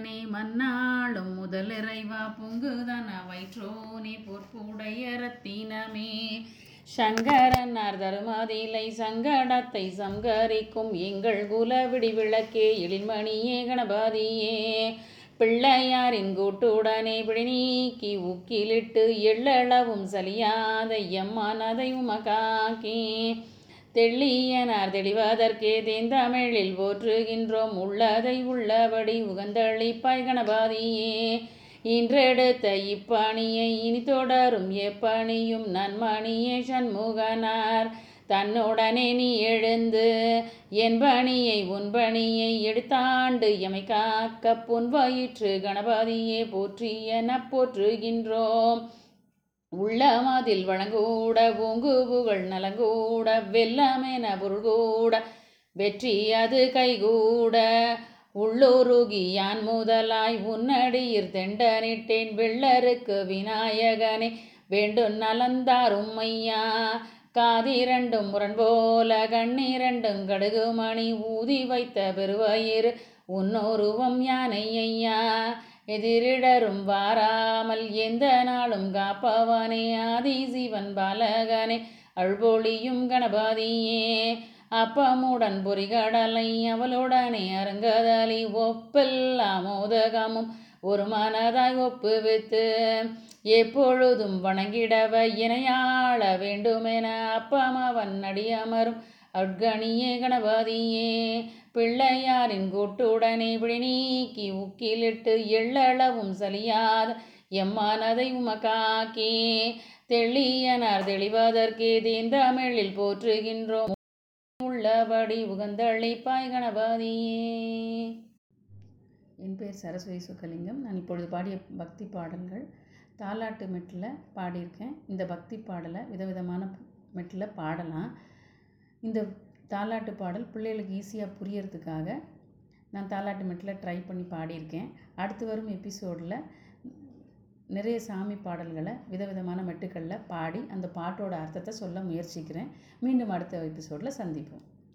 மன்னனே மன்னாளும் முதலிறைவா. பொங்குதன வயிற்றோனே பொற்புடைய ரத்தினமே. சங்கரனார் தருமதிலை சங்கடத்தை சங்கரிக்கும் எங்கள் குலவிடி விளக்கே. எழில்மணியே கணபதியே பிள்ளையாரின் கூட்டுடனே பிடி நீக்கி உக்கிலிட்டு எள்ளளவும் சலியாத எம்மனதை உமகாக்கி தெள்ளியனார் தெளிவதற்கே தேந்தமிழில் போற்றுகின்றோம். உள்ளதை உள்ளபடி உகந்தளிப்பாய் கணபாதியே இன்றெடுத்த இப்பணியை இனி தொடரும். எப்பணியும் நன்மணியே சண்முகனார். தன்னுடனே நீ எழுந்து என் பணியை உன் பணியை எடுத்தாண்டு எமை காக்க பொன் வயிற்று கணபதியே போற்றிய போற்றுகின்றோம். உள்ளமதில் வழங்கூட பூங்கு புகழ் நலங்கூட வெல்லமென பொருள்கூட வெற்றி அது கைகூட. உள்ளூருகியான் முதலாய் உன்னடியிர் தெண்டனிட்டேன் வெள்ளருக்கு விநாயகனே வேண்டும் நலந்தாரும் ஐயா காதிரண்டும் முரண் போல கண்ணிரண்டும் கடுகு மணி ஊதி வைத்த பெருவயிறு உன்னோருவம் யானை ஐயா எதிரிடரும் வாராமல் எந்த நாளும் காப்பவனே ஆதி சிவன் பாலகனே அழ்பொழியும் கணபதியே. அப்பமுடன் பொறிகடலை அவளுடனே அரங்கதலி ஒப்பெல்லாம் மோதகமும் ஒரு மனதாய் ஒப்புவித்து எப்பொழுதும் வணங்கிடவ இணையாள வேண்டுமென அப்பம் அவன் அடியமரும் அட்கணியே கணபதியே பிள்ளையாரின் கூட்டுடனே பிடி நீக்கி உக்கிலிட்டு எள்ளளவும் சலியாத எம்மானதை உமக்காக்கி தெளியனார் தெளிவதற்கே தேந்தமிழில் போற்றுகின்றோம். உள்ளபடி உகந்தளிப்பாய் கணபதியே. என் பேர் சரஸ்வதி சுக்கலிங்கம். நான் இப்பொழுது பாடிய பக்தி பாடல்கள் தாலாட்டு மெட்டில் பாடியிருக்கேன். இந்த பக்தி பாடலை விதவிதமான மெட்டில் பாடலாம். இந்த தாலாட்டு பாடல் பிள்ளைகளுக்கு ஈஸியாக புரியறதுக்காக நான் தாலாட்டு மெட்டில் ட்ரை பண்ணி பாடியிருக்கேன். அடுத்து வரும் எபிசோடில் நிறைய சாமி பாடல்களை விதவிதமான மெட்டுக்களில் பாடி அந்த பாட்டோட அர்த்தத்தை சொல்ல முயற்சிக்கிறேன். மீண்டும் அடுத்த எபிசோடில் சந்திப்போம்.